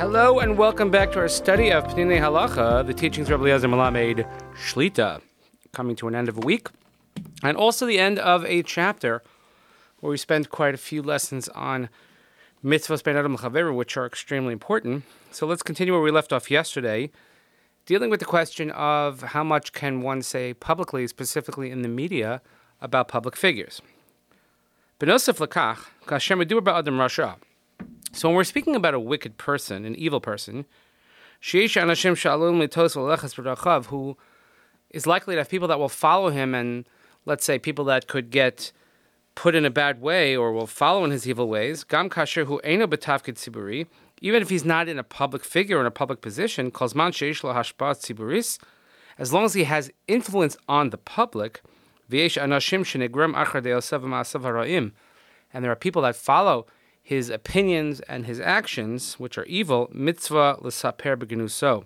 Hello and welcome back to our study of Peninei Halacha, the teachings of Rabbi Eliezer Melamed Shlita, coming to an end of a week, and also the end of a chapter where we spend quite a few lessons on mitzvahs bein adam lechaveiro, which are extremely important. So let's continue where we left off yesterday, dealing with the question of how much can one say publicly, specifically in the media, about public figures. Benosef lakach, kasher medur ba'adam rasha. So when we're speaking about a wicked person, an evil person, who is likely to have people that will follow him and let's say people that could get put in a bad way or will follow in his evil ways, gam kasher hu eno betavkid tziburi, even if he's not in a public figure or in a public position, kozman sheish lo tziburis, as long as he has influence on the public, v'yesh anashim achar de'osav ha'ra'im, and there are people that follow his opinions and his actions, which are evil, mitzvah l'saper begenuso.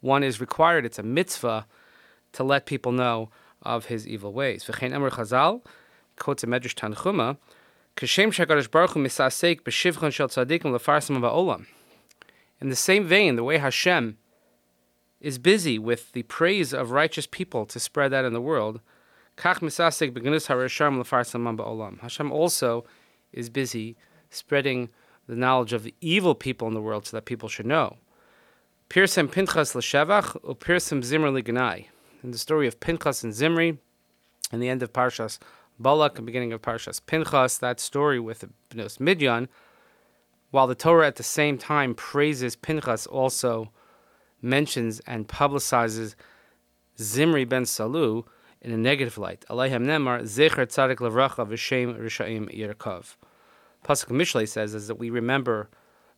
One is required, it's a mitzvah to let people know of his evil ways. V'chein Emor Chazal, quotes a Medrash Tanchuma, Kashem shakadosh baruch hu b'shivchon shel tzadikim ba'olam. In the same vein, the way Hashem is busy with the praise of righteous people to spread that in the world. Hashem also is busy spreading the knowledge of the evil people in the world so that people should know. Pirsem Pinchas l'shevach or Zimri l'ganai. In the story of Pinchas and Zimri, in the end of Parshas Balak, and beginning of Parshas Pinchas, that story with Bnos Midyan, while the Torah at the same time praises Pinchas, also mentions and publicizes Zimri ben Salu in a negative light. Alayhem Nemar, Zecher Tzadik Levracha V'Shem Rishaim Yerkov. Pasuk Mishlei says is that we remember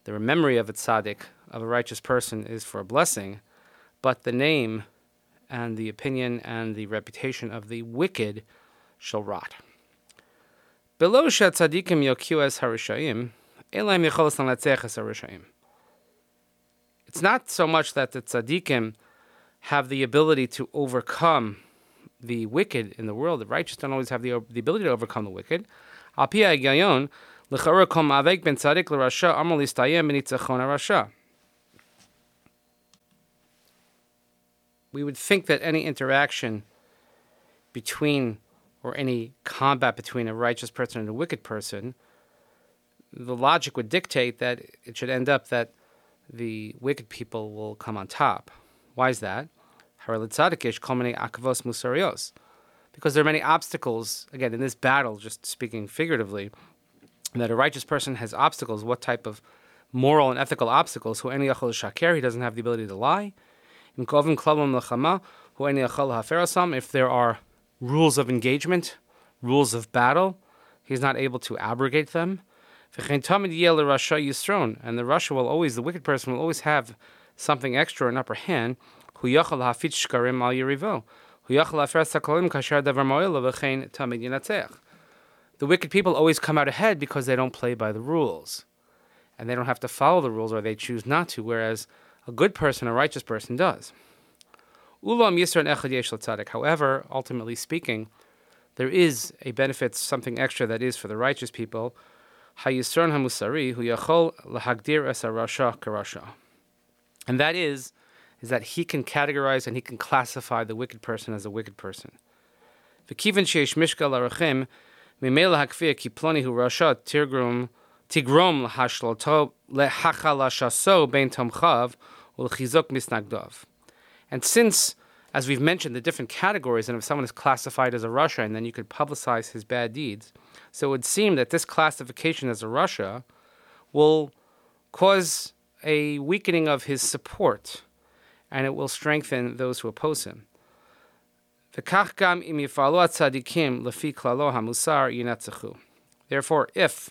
the memory of a tzaddik, of a righteous person, is for a blessing, but the name and the opinion and the reputation of the wicked shall rot. Below tzaddikim yokiu harishayim, elaim yecholas harishayim. It's not so much that the tzaddikim have the ability to overcome the wicked in the world. The righteous don't always have the, the ability to overcome the wicked. Gayon L'chara kol ma'avek ben tzadik l'rasha harasha. We would think that any interaction between or any combat between a righteous person and a wicked person, the logic would dictate that it should end up that the wicked people will come on top. Why is that? Because there are many obstacles, again, in this battle, just speaking figuratively, that a righteous person has obstacles. What type of moral and ethical obstacles? Who any shaker, he doesn't have the ability to lie. If there are rules of engagement, rules of battle, he's not able to abrogate them. And the rasha will always, the wicked person will always have something extra, an upper hand. The wicked people always come out ahead because they don't play by the rules. And they don't have to follow the rules or they choose not to, whereas a good person, a righteous person, does. However, ultimately speaking, there is a benefit, something extra that is for the righteous people. And that is, is that he can categorize and he can classify the wicked person as a wicked person. Mimela hakfia ki ploni hu rasha tirgrum tigrom lahashloto lehachalashaso ben tamchav ulchizok misnagdov. And since, as we've mentioned, the different categories, and if someone is classified as a rasha, and then you could publicize his bad deeds, so it would seem that this classification as a rasha will cause a weakening of his support, and it will strengthen those who oppose him. Therefore, if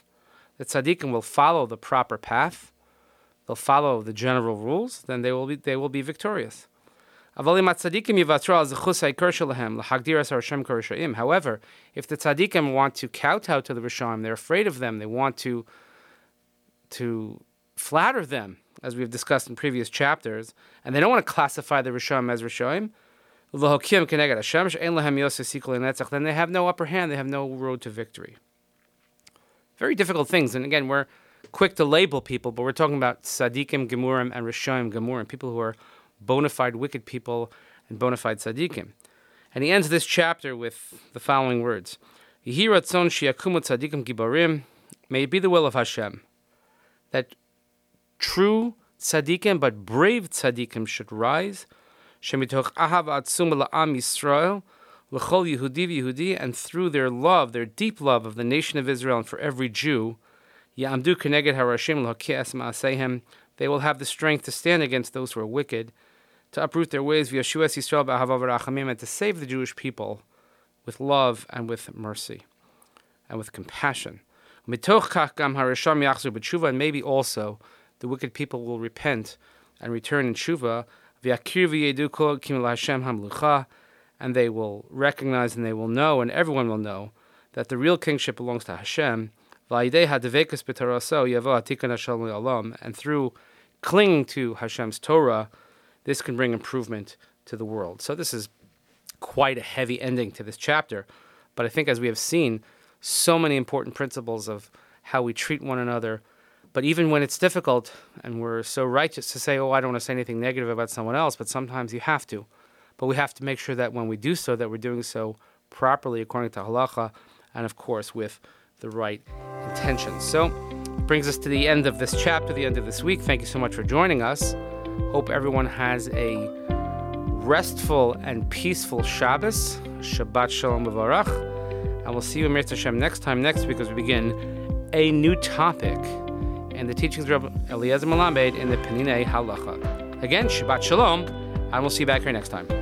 the tzaddikim will follow the proper path, they'll follow the general rules, then they will be, they will be victorious. However, if the tzaddikim want to kowtow to the Rishayim, they're afraid of them, they want to, to flatter them, as we've discussed in previous chapters, and they don't want to classify the Rishayim as Rishayim, then they have no upper hand, they have no road to victory. Very difficult things. And again, we're quick to label people, but we're talking about tzaddikim gemurim and rishonim gemurim, people who are bona fide wicked people and bona fide tzaddikim. And he ends this chapter with the following words. May it be the will of Hashem that true tzaddikim, but brave tzaddikim should rise. Shemitoch ahav atzum la'am Yisrael, l'chol Yehudi v'Yehudi, and through their love, their deep love of the nation of Israel and for every Jew, ya'amdu keneged harashim l'hakias ma'asehem, they will have the strength to stand against those who are wicked, to uproot their ways v'yashuas Yisrael ba'ahavav rachamim, and to save the Jewish people with love and with mercy and with compassion. Mitoch kach gam harasham yachzu b'tshuva, and maybe also the wicked people will repent and return in tshuva, and they will recognize and they will know, and everyone will know, that the real kingship belongs to Hashem. And through clinging to Hashem's Torah, this can bring improvement to the world. So this is quite a heavy ending to this chapter. But I think as we have seen, so many important principles of how we treat one another, but even when it's difficult and we're so righteous to say, oh, I don't want to say anything negative about someone else, but sometimes you have to. But we have to make sure that when we do so, that we're doing so properly according to halacha and, of course, with the right intentions. So, brings us to the end of this chapter, the end of this week. Thank you so much for joining us. Hope everyone has a restful and peaceful Shabbos. Shabbat Shalom Bavarach. And we'll see you in Hashem next time, next week, as we begin a new topic and the teachings of Eliezer Melamed in the Peninei Halacha. Again, Shabbat Shalom, and we'll see you back here next time.